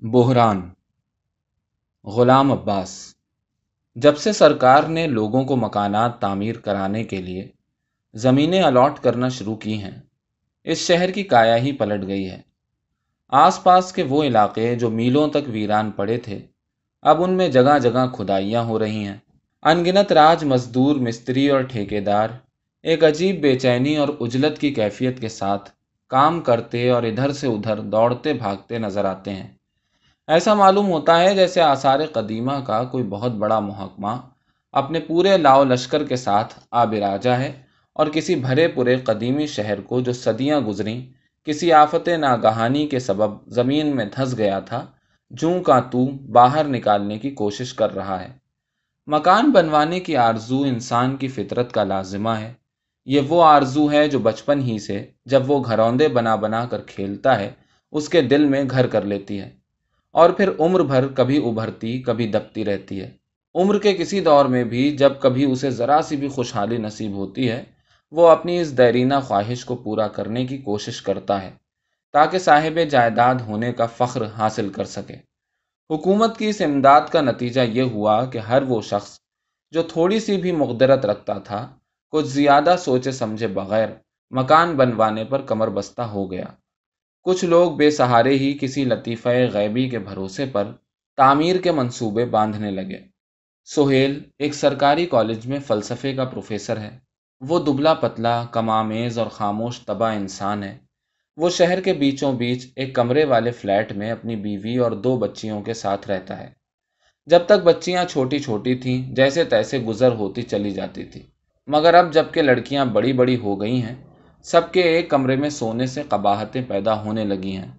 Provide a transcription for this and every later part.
بحران۔ غلام عباس۔ جب سے سرکار نے لوگوں کو مکانات تعمیر کرانے کے لیے زمینیں الاٹ کرنا شروع کی ہیں، اس شہر کی کایا ہی پلٹ گئی ہے۔ آس پاس کے وہ علاقے جو میلوں تک ویران پڑے تھے، اب ان میں جگہ جگہ کھدائیاں ہو رہی ہیں۔ انگنت راج مزدور، مستری اور ٹھیکیدار ایک عجیب بے چینی اور اجلت کی کیفیت کے ساتھ کام کرتے اور ادھر سے ادھر دوڑتے بھاگتے نظر آتے ہیں۔ ایسا معلوم ہوتا ہے جیسے آثار قدیمہ کا کوئی بہت بڑا محکمہ اپنے پورے لاؤ لشکر کے ساتھ آبراجا ہے اور کسی بھرے پورے قدیمی شہر کو جو صدیاں گزریں، کسی آفت ناگہانی کے سبب زمین میں دھس گیا تھا، جوں کا تو باہر نکالنے کی کوشش کر رہا ہے۔ مکان بنوانے کی آرزو انسان کی فطرت کا لازمہ ہے۔ یہ وہ آرزو ہے جو بچپن ہی سے جب وہ گھروندے بنا بنا کر کھیلتا ہے، اس کے دل میں گھر کر لیتی ہے۔ اور پھر عمر بھر کبھی ابھرتی، کبھی دبتی رہتی ہے۔ عمر کے کسی دور میں بھی جب کبھی اسے ذرا سی بھی خوشحالی نصیب ہوتی ہے، وہ اپنی اس دیرینہ خواہش کو پورا کرنے کی کوشش کرتا ہے، تاکہ صاحب جائیداد ہونے کا فخر حاصل کر سکے۔ حکومت کی اس امداد کا نتیجہ یہ ہوا کہ ہر وہ شخص جو تھوڑی سی بھی مقدرت رکھتا تھا، کچھ زیادہ سوچے سمجھے بغیر مکان بنوانے پر کمر بستہ ہو گیا۔ کچھ لوگ بے سہارے ہی کسی لطیفہ غیبی کے بھروسے پر تعمیر کے منصوبے باندھنے لگے۔ سہیل ایک سرکاری کالج میں فلسفے کا پروفیسر ہے۔ وہ دبلا پتلا، کمامیز اور خاموش تباہ انسان ہے۔ وہ شہر کے بیچوں بیچ ایک کمرے والے فلیٹ میں اپنی بیوی اور دو بچیوں کے ساتھ رہتا ہے۔ جب تک بچیاں چھوٹی چھوٹی تھیں، جیسے تیسے گزر ہوتی چلی جاتی تھی۔ مگر اب جبکہ لڑکیاں بڑی بڑی ہو گئی ہیں سب کے ایک کمرے میں سونے سے قباہتیں پیدا ہونے لگی ہیں۔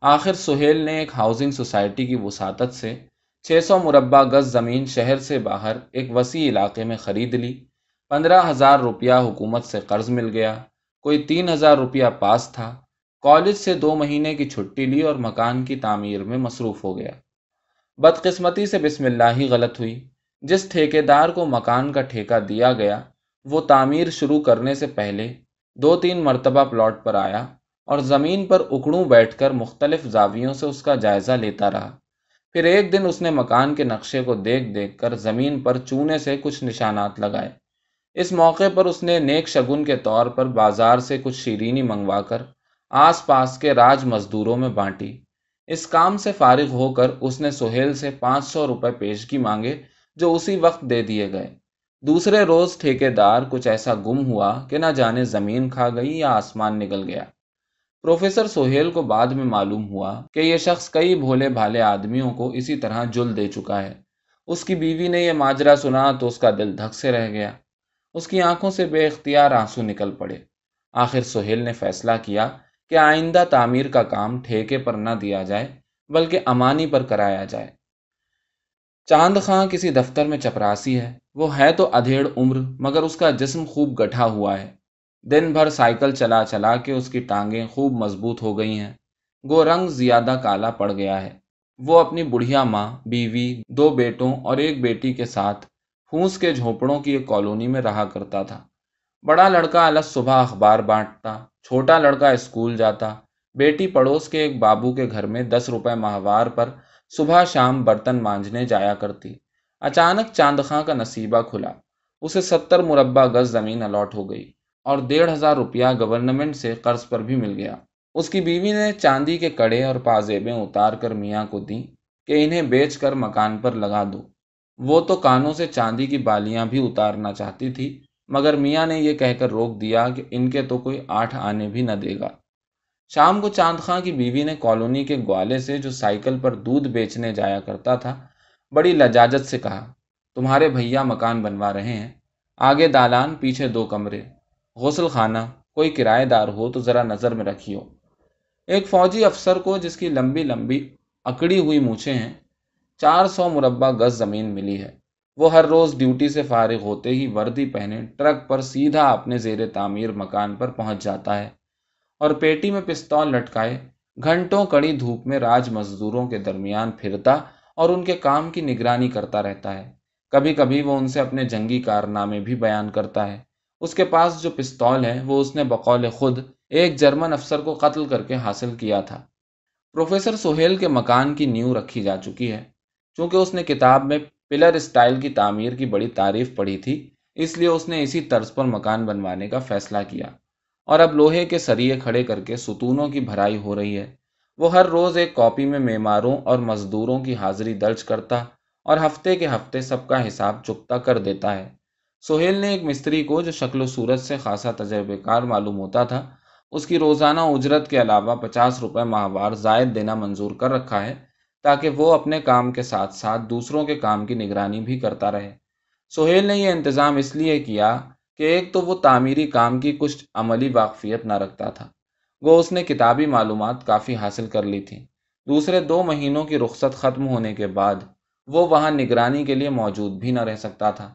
آخر سہیل نے ایک ہاؤسنگ سوسائٹی کی وساطت سے چھ سو مربع گز زمین شہر سے باہر ایک وسیع علاقے میں خرید لی۔ پندرہ ہزار روپیہ حکومت سے قرض مل گیا۔ کوئی تین ہزار روپیہ پاس تھا۔ کالج سے دو مہینے کی چھٹی لی اور مکان کی تعمیر میں مصروف ہو گیا۔ بدقسمتی سے بسم اللہ ہی غلط ہوئی۔ جس ٹھیکیدار کو مکان کا ٹھیکہ دیا گیا، وہ تعمیر شروع کرنے سے پہلے دو تین مرتبہ پلاٹ پر آیا اور زمین پر اکڑوں بیٹھ کر مختلف زاویوں سے اس کا جائزہ لیتا رہا۔ پھر ایک دن اس نے مکان کے نقشے کو دیکھ دیکھ کر زمین پر چونے سے کچھ نشانات لگائے۔ اس موقع پر اس نے نیک شگن کے طور پر بازار سے کچھ شیرینی منگوا کر آس پاس کے راج مزدوروں میں بانٹی۔ اس کام سے فارغ ہو کر اس نے سہیل سے پانچ سو روپے پیشگی مانگے جو اسی وقت دے دیے گئے۔ دوسرے روز ٹھیکے دار کچھ ایسا گم ہوا کہ نہ جانے زمین کھا گئی یا آسمان نکل گیا۔ پروفیسر سہیل کو بعد میں معلوم ہوا کہ یہ شخص کئی بھولے بھالے آدمیوں کو اسی طرح جل دے چکا ہے۔ اس کی بیوی نے یہ ماجرا سنا تو اس کا دل دھک سے رہ گیا۔ اس کی آنکھوں سے بے اختیار آنسو نکل پڑے۔ آخر سہیل نے فیصلہ کیا کہ آئندہ تعمیر کا کام ٹھیکے پر نہ دیا جائے، بلکہ امانی پر کرایا جائے۔ چاند خاں کسی دفتر میں چپراسی ہے۔ وہ ہے تو ادھیڑ عمر، مگر اس کا جسم خوب گٹھا ہوا ہے۔ دن بھر سائیکل چلا چلا کے اس کی ٹانگیں خوب مضبوط ہو گئی ہیں۔ گو رنگ زیادہ کالا پڑ گیا ہے۔ وہ اپنی بڑھیا ماں، بیوی، دو بیٹوں اور ایک بیٹی کے ساتھ پھونس کے جھونپڑوں کی ایک کالونی میں رہا کرتا تھا۔ بڑا لڑکا الگ صبح اخبار بانٹتا، چھوٹا لڑکا اسکول جاتا۔ بیٹی پڑوس کے ایک بابو کے گھر میں دس روپے ماہوار پر صبح شام برتن مانجنے جایا کرتی۔ اچانک چاند خاں کا نصیبہ کھلا۔ اسے ستر مربع گز زمین الاٹ ہو گئی اور ڈیڑھ ہزار روپیہ گورنمنٹ سے قرض پر بھی مل گیا۔ اس کی بیوی نے چاندی کے کڑے اور پازیبیں اتار کر میاں کو دیں کہ انہیں بیچ کر مکان پر لگا دو۔ وہ تو کانوں سے چاندی کی بالیاں بھی اتارنا چاہتی تھی، مگر میاں نے یہ کہہ کر روک دیا کہ ان کے تو کوئی آٹھ آنے بھی نہ دے گا۔ شام کو چاند خاں کی بیوی نے کالونی کے گوالے سے جو سائیکل پر دودھ بیچنے جایا کرتا تھا بڑی لجاجت سے کہا، تمہارے بھیا مکان بنوا رہے ہیں، آگے دالان، پیچھے دو کمرے، غسل خانہ، کوئی کرایہ دار ہو تو ذرا نظر میں رکھیو۔ ایک فوجی افسر کو جس کی لمبی لمبی اکڑی ہوئی مونچھیں ہیں، چار سو مربع گز زمین ملی ہے۔ وہ ہر روز ڈیوٹی سے فارغ ہوتے ہی وردی پہنے ٹرک پر سیدھا اپنے زیر تعمیر مکان پر پہنچ جاتا ہے اور پیٹی میں پستول لٹکائے گھنٹوں کڑی دھوپ میں راج مزدوروں کے درمیان پھرتا اور ان کے کام کی نگرانی کرتا رہتا ہے۔ کبھی کبھی وہ ان سے اپنے جنگی کارنامے بھی بیان کرتا ہے۔ اس کے پاس جو پستول ہے، وہ اس نے بقول خود ایک جرمن افسر کو قتل کر کے حاصل کیا تھا۔ پروفیسر سہیل کے مکان کی نیو رکھی جا چکی ہے۔ چونکہ اس نے کتاب میں پلر اسٹائل کی تعمیر کی بڑی تعریف پڑھی تھی، اس لیے اس نے اسی طرز پر مکان بنوانے کا فیصلہ کیا۔ اور اب لوہے کے سریے کھڑے کر کے ستونوں کی بھرائی ہو رہی ہے۔ وہ ہر روز ایک کاپی میں معماروں اور مزدوروں کی حاضری درج کرتا اور ہفتے کے ہفتے سب کا حساب چکتا کر دیتا ہے۔ سہیل نے ایک مستری کو جو شکل و صورت سے خاصا تجربے کار معلوم ہوتا تھا، اس کی روزانہ اجرت کے علاوہ پچاس روپے ماہوار زائد دینا منظور کر رکھا ہے تاکہ وہ اپنے کام کے ساتھ ساتھ دوسروں کے کام کی نگرانی بھی کرتا رہے۔ سہیل نے یہ انتظام اس لیے کیا کہ ایک تو وہ تعمیری کام کی کچھ عملی واقفیت نہ رکھتا تھا۔ وہ اس نے کتابی معلومات کافی حاصل کر لی تھی دوسرے دو مہینوں کی رخصت ختم ہونے کے بعد وہ وہاں نگرانی کے لیے موجود بھی نہ رہ سکتا تھا۔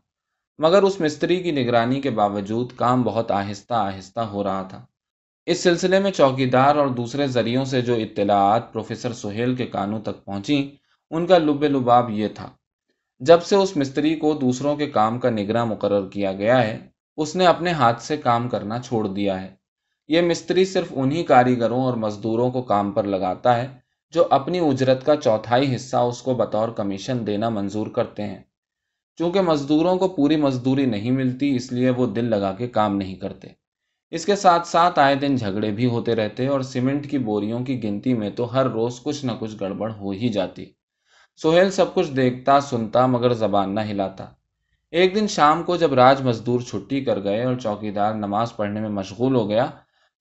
مگر اس مستری کی نگرانی کے باوجود کام بہت آہستہ آہستہ ہو رہا تھا۔ اس سلسلے میں چوکی دار اور دوسرے ذریعوں سے جو اطلاعات پروفیسر سہیل کے کانوں تک پہنچی ان کا لب لباب یہ تھا۔ جب سے اس مستری کو دوسروں کے کام کا نگراں مقرر کیا گیا ہے، اس نے اپنے ہاتھ سے کام کرنا چھوڑ دیا ہے۔ یہ مستری صرف انہی کاریگروں اور مزدوروں کو کام پر لگاتا ہے جو اپنی اجرت کا چوتھائی حصہ اس کو بطور کمیشن دینا منظور کرتے ہیں۔ چونکہ مزدوروں کو پوری مزدوری نہیں ملتی، اس لیے وہ دل لگا کے کام نہیں کرتے۔ اس کے ساتھ ساتھ آئے دن جھگڑے بھی ہوتے رہتے اور سیمنٹ کی بوریوں کی گنتی میں تو ہر روز کچھ نہ کچھ گڑبڑ ہو ہی جاتی۔ سہیل سب کچھ دیکھتا، سنتا، مگر زبان نہ ہلاتا۔ ایک دن شام کو جب راج مزدور چھٹی کر گئے اور چوکی دار نماز پڑھنے میں مشغول ہو گیا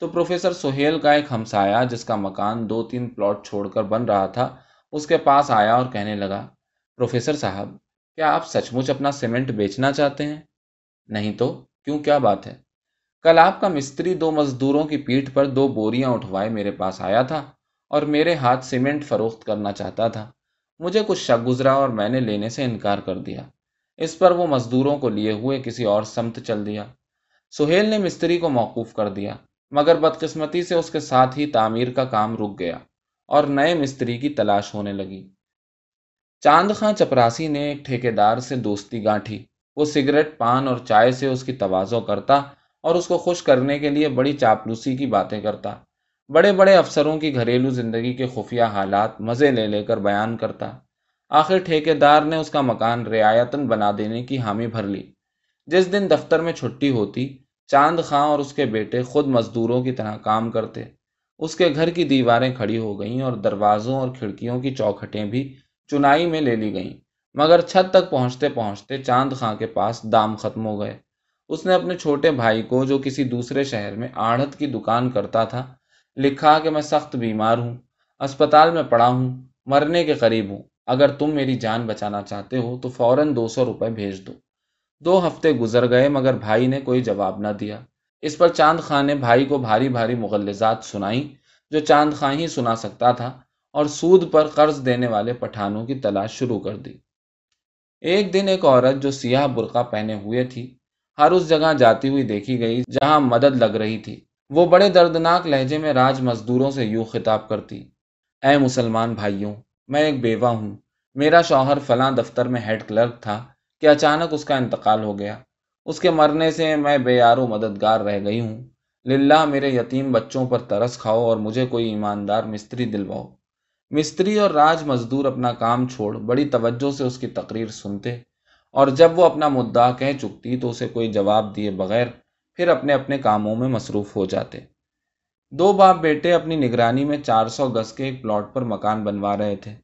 تو پروفیسر سہیل کا ایک ہمسایا جس کا مکان دو تین پلاٹ چھوڑ کر بن رہا تھا، اس کے پاس آیا اور کہنے لگا، پروفیسر صاحب، کیا آپ سچ مچ اپنا سیمنٹ بیچنا چاہتے ہیں؟ نہیں تو، کیوں، کیا بات ہے؟ کل آپ کا مستری دو مزدوروں کی پیٹھ پر دو بوریاں اٹھوائے میرے پاس آیا تھا اور میرے ہاتھ سیمنٹ فروخت کرنا چاہتا تھا۔ مجھے کچھ شک گزرا اور میں نے لینے سے انکار کر دیا۔ اس پر وہ مزدوروں کو لیے ہوئے کسی اور سمت چل دیا۔ سہیل نے مستری کو موقوف کر دیا۔ مگر بدقسمتی سے اس کے ساتھ ہی تعمیر کا کام رک گیا اور نئے مستری کی تلاش ہونے لگی۔ چاند خاں چپراسی نے ایک ٹھیکے دار سے دوستی گانٹھی، وہ سگریٹ پان اور چائے سے اس کی توازو کرتا اور اس کو خوش کرنے کے لیے بڑی چاپلوسی کی باتیں کرتا، بڑے بڑے افسروں کی گھریلو زندگی کے خفیہ حالات مزے لے لے کر بیان کرتا۔ آخر ٹھیکے دار نے اس کا مکان رعایتن بنا دینے کی حامی بھر لی۔ جس دن دفتر میں چھٹی ہوتی چاند خاں اور اس کے بیٹے خود مزدوروں کی طرح کام کرتے۔ اس کے گھر کی دیواریں کھڑی ہو گئیں اور دروازوں اور کھڑکیوں کی چوکھٹیں بھی چنائی میں لے لی گئیں۔ مگر چھت تک پہنچتے پہنچتے چاند خاں کے پاس دام ختم ہو گئے۔ اس نے اپنے چھوٹے بھائی کو، جو کسی دوسرے شہر میں آڑھت کی دکان کرتا تھا، لکھا کہ میں سخت بیمار ہوں، اسپتال میں پڑا ہوں، مرنے کے قریب ہوں۔ اگر تم میری جان بچانا چاہتے ہو تو فوراً دو سو روپے بھیج دو۔ دو ہفتے گزر گئے مگر بھائی نے کوئی جواب نہ دیا۔ اس پر چاند خان نے بھائی کو بھاری بھاری مغلزات سنائی، جو چاند خاں ہی سنا سکتا تھا، اور سود پر قرض دینے والے پٹھانوں کی تلاش شروع کر دی۔ ایک دن ایک عورت جو سیاہ برقع پہنے ہوئے تھی، ہر اس جگہ جاتی ہوئی دیکھی گئی جہاں مدد لگ رہی تھی۔ وہ بڑے دردناک لہجے میں راج مزدوروں سے یوں خطاب کرتی، اے مسلمان بھائیوں، میں ایک بیوہ ہوں، میرا شوہر فلاں دفتر میں ہیڈ کلرک تھا کہ اچانک اس کا انتقال ہو گیا۔ اس کے مرنے سے میں بے یار و مددگار رہ گئی ہوں۔ للہ، میرے یتیم بچوں پر ترس کھاؤ اور مجھے کوئی ایماندار مستری دلواؤ۔ مستری اور راج مزدور اپنا کام چھوڑ، بڑی توجہ سے اس کی تقریر سنتے۔ اور جب وہ اپنا مدعا کہہ چکتی تو اسے کوئی جواب دیے بغیر پھر اپنے اپنے کاموں میں مصروف ہو جاتے۔ دو باپ بیٹے اپنی نگرانی میں چار سو گز کے ایک پلاٹ پر مکان بنوا رہے تھے۔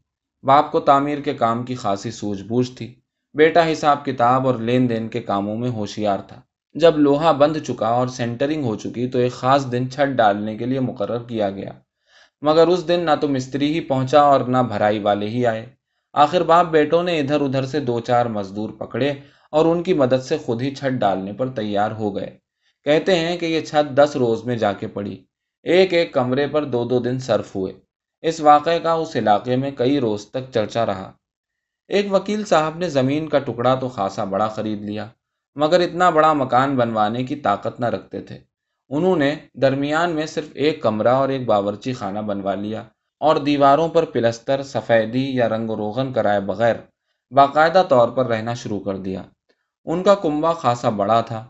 باپ کو تعمیر کے کام کی خاصی سوجھ بوجھ تھی۔ بیٹا حساب کتاب اور لین دین کے کاموں میں ہوشیار تھا۔ جب لوہا بند چکا اور سینٹرنگ ہو چکی تو ایک خاص دن چھت ڈالنے کے لیے مقرر کیا گیا۔ مگر اس دن نہ تو مستری ہی پہنچا اور نہ بھرائی والے ہی آئے۔ آخر باپ بیٹوں نے ادھر ادھر سے دو چار مزدور پکڑے اور ان کی مدد سے خود ہی چھت ڈالنے پر تیار ہو گئے۔ کہتے ہیں کہ یہ چھت دس روز میں جا کے پڑی۔ ایک ایک کمرے پر دو دو دن صرف ہوئے۔ اس واقعے کا اس علاقے میں کئی روز تک چرچا رہا۔ ایک وکیل صاحب نے زمین کا ٹکڑا تو خاصا بڑا خرید لیا، مگر اتنا بڑا مکان بنوانے کی طاقت نہ رکھتے تھے۔ انہوں نے درمیان میں صرف ایک کمرہ اور ایک باورچی خانہ بنوا لیا اور دیواروں پر پلستر، سفیدی یا رنگ و روغن کرائے بغیر باقاعدہ طور پر رہنا شروع کر دیا۔ ان کا کنبا خاصا بڑا تھا۔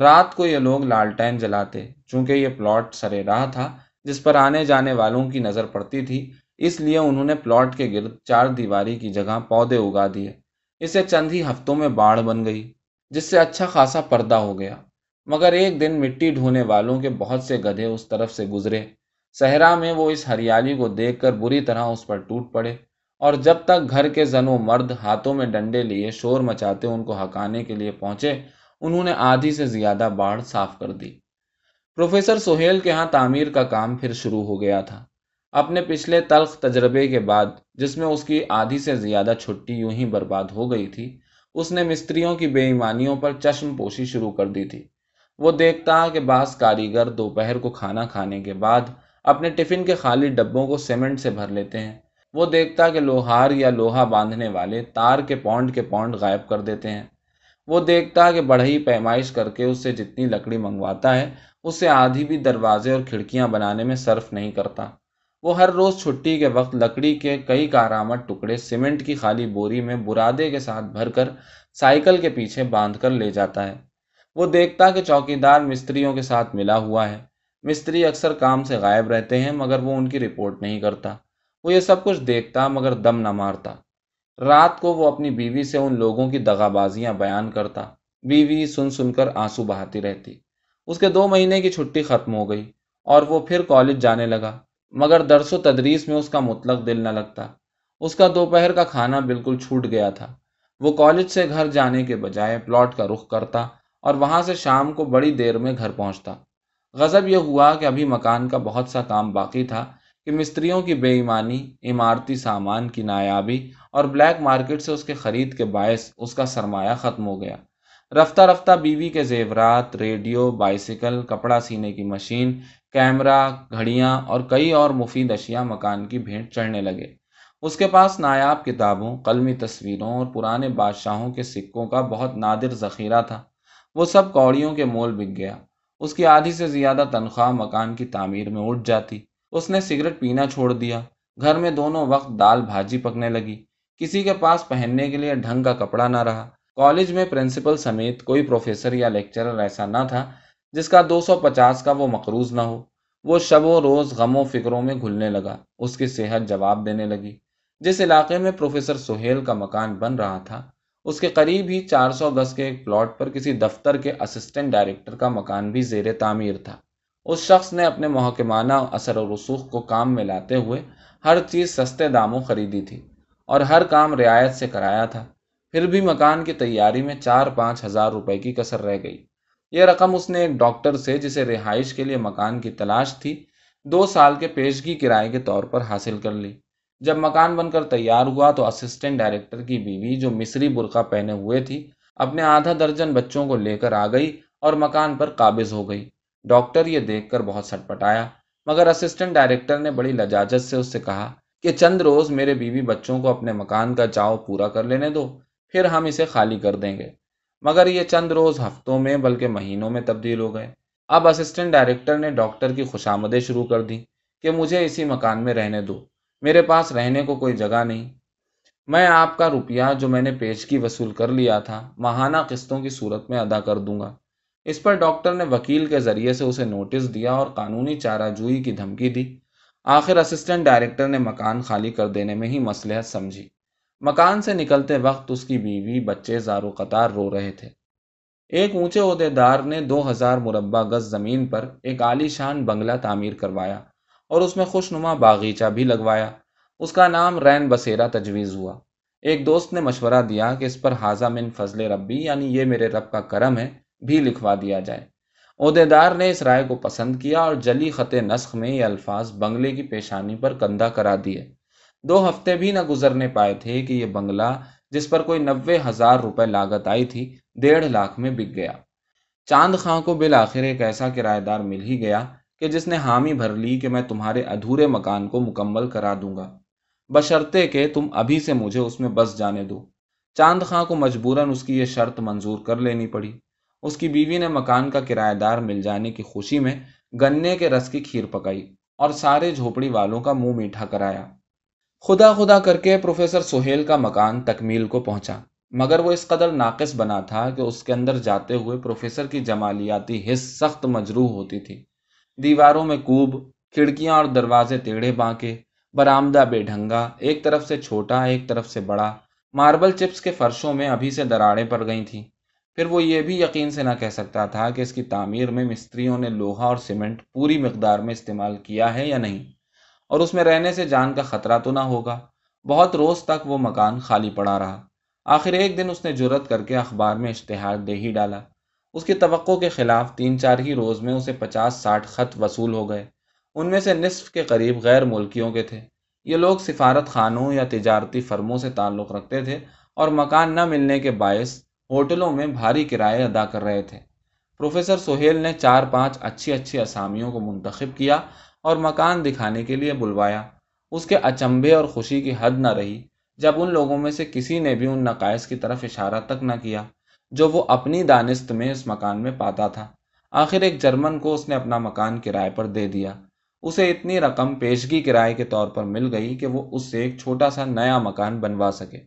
رات کو یہ لوگ لالٹین جلاتے، چونکہ یہ پلاٹ سرے راہ تھا جس پر آنے جانے والوں کی نظر پڑتی تھی اس لیے انہوں نے پلاٹ کے گرد چار دیواری کی جگہ پودے اگا دیے۔ اسے چند ہی ہفتوں میں باڑھ بن گئی، جس سے اچھا خاصا پردہ ہو گیا۔ مگر ایک دن مٹی ڈھونے والوں کے بہت سے گدھے اس طرف سے گزرے۔ صحرا میں وہ اس ہریالی کو دیکھ کر بری طرح اس پر ٹوٹ پڑے۔ اور جب تک گھر کے زن و مرد ہاتھوں میں ڈنڈے لیے شور مچاتے ان کو ہکانے کے لیے پہنچے، انہوں نے آدھی سے زیادہ باڑھ صاف کر دی۔ پروفیسر سہیل کے ہاں تعمیر کا کام پھر شروع ہو گیا تھا۔ اپنے پچھلے تلخ تجربے کے بعد، جس میں اس کی آدھی سے زیادہ چھٹی یوں ہی برباد ہو گئی تھی، اس نے مستریوں کی بے ایمانیوں پر چشم پوشی شروع کر دی تھی۔ وہ دیکھتا کہ بعض کاریگر دوپہر کو کھانا کھانے کے بعد اپنے ٹفن کے خالی ڈبوں کو سیمنٹ سے بھر لیتے ہیں۔ وہ دیکھتا کہ لوہار یا لوہا باندھنے والے تار کے پونڈ کے پونڈ غائب کر دیتے ہیں۔ وہ دیکھتا کہ بڑھئی پیمائش کر کے اس سے جتنی لکڑی منگواتا ہے، اس سے آدھی بھی دروازے اور کھڑکیاں بنانے میں صرف نہیں کرتا۔ وہ ہر روز چھٹی کے وقت لکڑی کے کئی کارآمد ٹکڑے سیمنٹ کی خالی بوری میں برادے کے ساتھ بھر کر سائیکل کے پیچھے باندھ کر لے جاتا ہے۔ وہ دیکھتا کہ چوکی دار مستریوں کے ساتھ ملا ہوا ہے۔ مستری اکثر کام سے غائب رہتے ہیں، مگر وہ ان کی رپورٹ نہیں کرتا۔ وہ یہ سب کچھ دیکھتا، مگر دم نہ مارتا۔ رات کو وہ اپنی بیوی سے ان لوگوں کی دغا بازیاں بیان کرتا۔ بیوی سن سن کر آنسو بہاتی رہتی۔ اس کے دو مہینے کی چھٹی ختم ہو گئی اور وہ پھر کالج جانے لگا۔ مگر درس و تدریس میں اس کا مطلق دل نہ لگتا۔ اس کا دوپہر کا کھانا بالکل چھوٹ گیا تھا۔ وہ کالج سے گھر جانے کے بجائے پلاٹ کا رخ کرتا اور وہاں سے شام کو بڑی دیر میں گھر پہنچتا۔ غضب یہ ہوا کہ ابھی مکان کا بہت سا کام باقی تھا کہ مستریوں کی بے ایمانی، عمارتی سامان کی نایابی اور بلیک مارکیٹ سے اس کے خرید کے باعث اس کا سرمایہ ختم ہو گیا۔ رفتہ رفتہ بیوی کے زیورات، ریڈیو بائسیکل کپڑا سینے کی مشین، کیمرہ، گھڑیاں اور کئی اور مفید اشیاء مکان کی بھینٹ چڑھنے لگے۔ اس کے پاس نایاب کتابوں، قلمی تصویروں اور پرانے بادشاہوں کے سکوں کا بہت نادر ذخیرہ تھا۔ وہ سب کوڑیوں کے مول بک گیا۔ اس کی آدھی سے زیادہ تنخواہ مکان کی تعمیر میں اٹھ جاتی۔ اس نے سگریٹ پینا چھوڑ دیا۔ گھر میں دونوں وقت دال بھاجی پکنے لگی۔ کسی کے پاس پہننے کے لیے ڈھنگ کا کپڑا نہ رہا۔ کالج میں پرنسپل سمیت کوئی پروفیسر یا لیکچرر ایسا نہ تھا جس کا دو سو پچاس کا وہ مقروض نہ ہو۔ وہ شب و روز غم و فکروں میں گھلنے لگا۔ اس کی صحت جواب دینے لگی۔ جس علاقے میں پروفیسر سہیل کا مکان بن رہا تھا، اس کے قریب ہی چار سو گز کے ایک پلاٹ پر کسی دفتر کے اسسٹنٹ ڈائریکٹر کا مکان بھی زیر تعمیر تھا۔ اس شخص نے اپنے محکمانہ اثر و رسوخ کو کام میں لاتے ہوئے ہر چیز سستے داموں خریدی تھی اور ہر کام رعایت سے کرایا تھا۔ پھر بھی مکان کی تیاری میں چار پانچ ہزار روپے کی کسر رہ گئی۔ یہ رقم اس نے ایک ڈاکٹر سے جسے رہائش کے لیے مکان کی تلاش تھی، دو سال کے پیشگی کرائے کے طور پر حاصل کر لی۔ جب مکان بن کر تیار ہوا تو اسسٹنٹ ڈائریکٹر کی بیوی جو مصری برقع پہنے ہوئے تھی، اپنے آدھا درجن بچوں کو لے کر آ گئی اور مکان پر قابض ہو گئی۔ ڈاکٹر یہ دیکھ کر بہت سٹ پٹایا مگر اسسٹنٹ ڈائریکٹر نے بڑی لجاجت سے اس سے کہا کہ چند روز میرے بیوی بچوں کو اپنے مکان کا چاؤ پورا کر لینے دو۔ پھر ہم اسے خالی کر دیں گے۔ مگر یہ چند روز ہفتوں میں بلکہ مہینوں میں تبدیل ہو گئے۔ اب اسسٹنٹ ڈائریکٹر نے ڈاکٹر کی خوشامدیں شروع کر دی کہ مجھے اسی مکان میں رہنے دو۔ میرے پاس رہنے کو کوئی جگہ نہیں۔ میں آپ کا روپیہ جو میں نے پیش کی وصول کر لیا تھا، ماہانہ قسطوں کی صورت میں ادا کر دوں گا۔ اس پر ڈاکٹر نے وکیل کے ذریعے سے اسے نوٹس دیا اور قانونی چارہ جوئی کی دھمکی دی۔ آخر اسسٹنٹ ڈائریکٹر نے مکان خالی کر دینے میں ہی مسلحت سمجھی۔ مکان سے نکلتے وقت اس کی بیوی بچے زارو قطار رو رہے تھے۔ ایک اونچے عہدے دار نے دو ہزار مربع گز زمین پر ایک عالی شان بنگلہ تعمیر کروایا اور اس میں خوش نما باغیچہ بھی لگوایا۔ اس کا نام رین بسیرا تجویز ہوا۔ ایک دوست نے مشورہ دیا کہ اس پر حاضہ من فضل ربی یعنی یہ میرے رب کا کرم ہے، بھی لکھوا دیا جائے۔ عہدے دار نے اس رائے کو پسند کیا اور جلی خط نسخ میں یہ الفاظ بنگلے کی پیشانی پر کندھا کرا دیے۔ دو ہفتے بھی نہ گزرنے پائے تھے کہ یہ بنگلہ، جس پر کوئی نوے ہزار روپے لاگت آئی تھی، ڈیڑھ لاکھ میں بک گیا۔ چاند خاں کو بالآخر ایک ایسا کرایہ دار مل ہی گیا کہ جس نے حامی بھر لی کہ میں تمہارے ادھورے مکان کو مکمل کرا دوں گا۔ بشرطے کہ تم ابھی سے مجھے اس میں بس جانے دو۔ چاند خاں کو مجبوراً اس کی یہ شرط منظور کر لینی پڑی۔ اس کی بیوی نے مکان کا کرایہ دار مل جانے کی خوشی میں گنے کے رس کی کھیر پکائی اور سارے جھوپڑی والوں کا منہ میٹھا کرایا۔ خدا خدا کر کے پروفیسر سہیل کا مکان تکمیل کو پہنچا، مگر وہ اس قدر ناقص بنا تھا کہ اس کے اندر جاتے ہوئے پروفیسر کی جمالیاتی حص سخت مجروح ہوتی تھی۔ دیواروں میں کوب، کھڑکیاں اور دروازے ٹیڑھے بانکے، برآمدہ بے ڈھنگا، ایک طرف سے چھوٹا، ایک طرف سے بڑا، ماربل چپس کے فرشوں میں ابھی سے دراڑیں پڑ گئی تھیں۔ پھر وہ یہ بھی یقین سے نہ کہہ سکتا تھا کہ اس کی تعمیر میں مستریوں نے لوہا اور سیمنٹ پوری مقدار میں استعمال کیا ہے یا نہیں۔ اور اس میں رہنے سے جان کا خطرہ تو نہ ہوگا۔ بہت روز تک وہ مکان خالی پڑا رہا۔ آخر ایک دن اس نے جرت کر کے اخبار میں اشتہار دے ہی ڈالا۔ اس کی توقع کے خلاف تین چار ہی روز میں اسے پچاس ساٹھ خط وصول ہو گئے۔ ان میں سے نصف کے قریب غیر ملکیوں کے تھے۔ یہ لوگ سفارت خانوں یا تجارتی فرموں سے تعلق رکھتے تھے اور مکان نہ ملنے کے باعث ہوٹلوں میں بھاری کرائے ادا کر رہے تھے۔ پروفیسر سہیل نے چار پانچ اچھی اچھی اسامیوں کو منتخب کیا اور مکان دکھانے کے لیے بلوایا۔ اس کے اچمبے اور خوشی کی حد نہ رہی۔ جب ان لوگوں میں سے کسی نے بھی ان نقائص کی طرف اشارہ تک نہ کیا، جو وہ اپنی دانست میں اس مکان میں پاتا تھا۔ آخر ایک جرمن کو اس نے اپنا مکان کرائے پر دے دیا۔ اسے اتنی رقم پیشگی کرائے کے طور پر مل گئی کہ وہ اس سے ایک چھوٹا سا نیا مکان بنوا سکے۔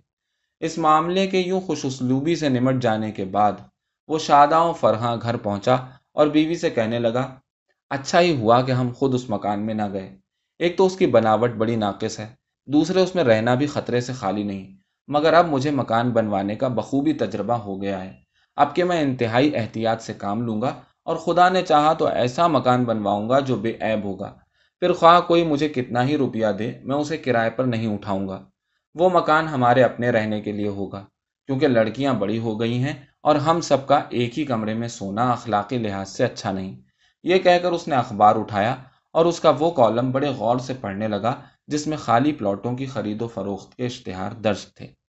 اس معاملے کے یوں خوش اسلوبی سے نمٹ جانے کے بعد وہ شاداں و فرحاں گھر پہنچا اور بیوی سے کہنے لگا اچھا ہی ہوا کہ ہم خود اس مکان میں نہ گئے۔ ایک تو اس کی بناوٹ بڑی ناقص ہے، دوسرے اس میں رہنا بھی خطرے سے خالی نہیں۔ مگر اب مجھے مکان بنوانے کا بخوبی تجربہ ہو گیا ہے۔ اب کہ میں انتہائی احتیاط سے کام لوں گا اور خدا نے چاہا تو ایسا مکان بنواؤں گا جو بے عیب ہوگا۔ پھر خواہ کوئی مجھے کتنا ہی روپیہ دے، میں اسے کرائے پر نہیں اٹھاؤں گا۔ وہ مکان ہمارے اپنے رہنے کے لیے ہوگا، کیونکہ لڑکیاں بڑی ہو گئی ہیں اور ہم سب کا ایک ہی کمرے میں سونا اخلاقی لحاظ سے اچھا نہیں۔ یہ کہہ کر اس نے اخبار اٹھایا اور اس کا وہ کالم بڑے غور سے پڑھنے لگا جس میں خالی پلاٹوں کی خرید و فروخت کے اشتہار درج تھے۔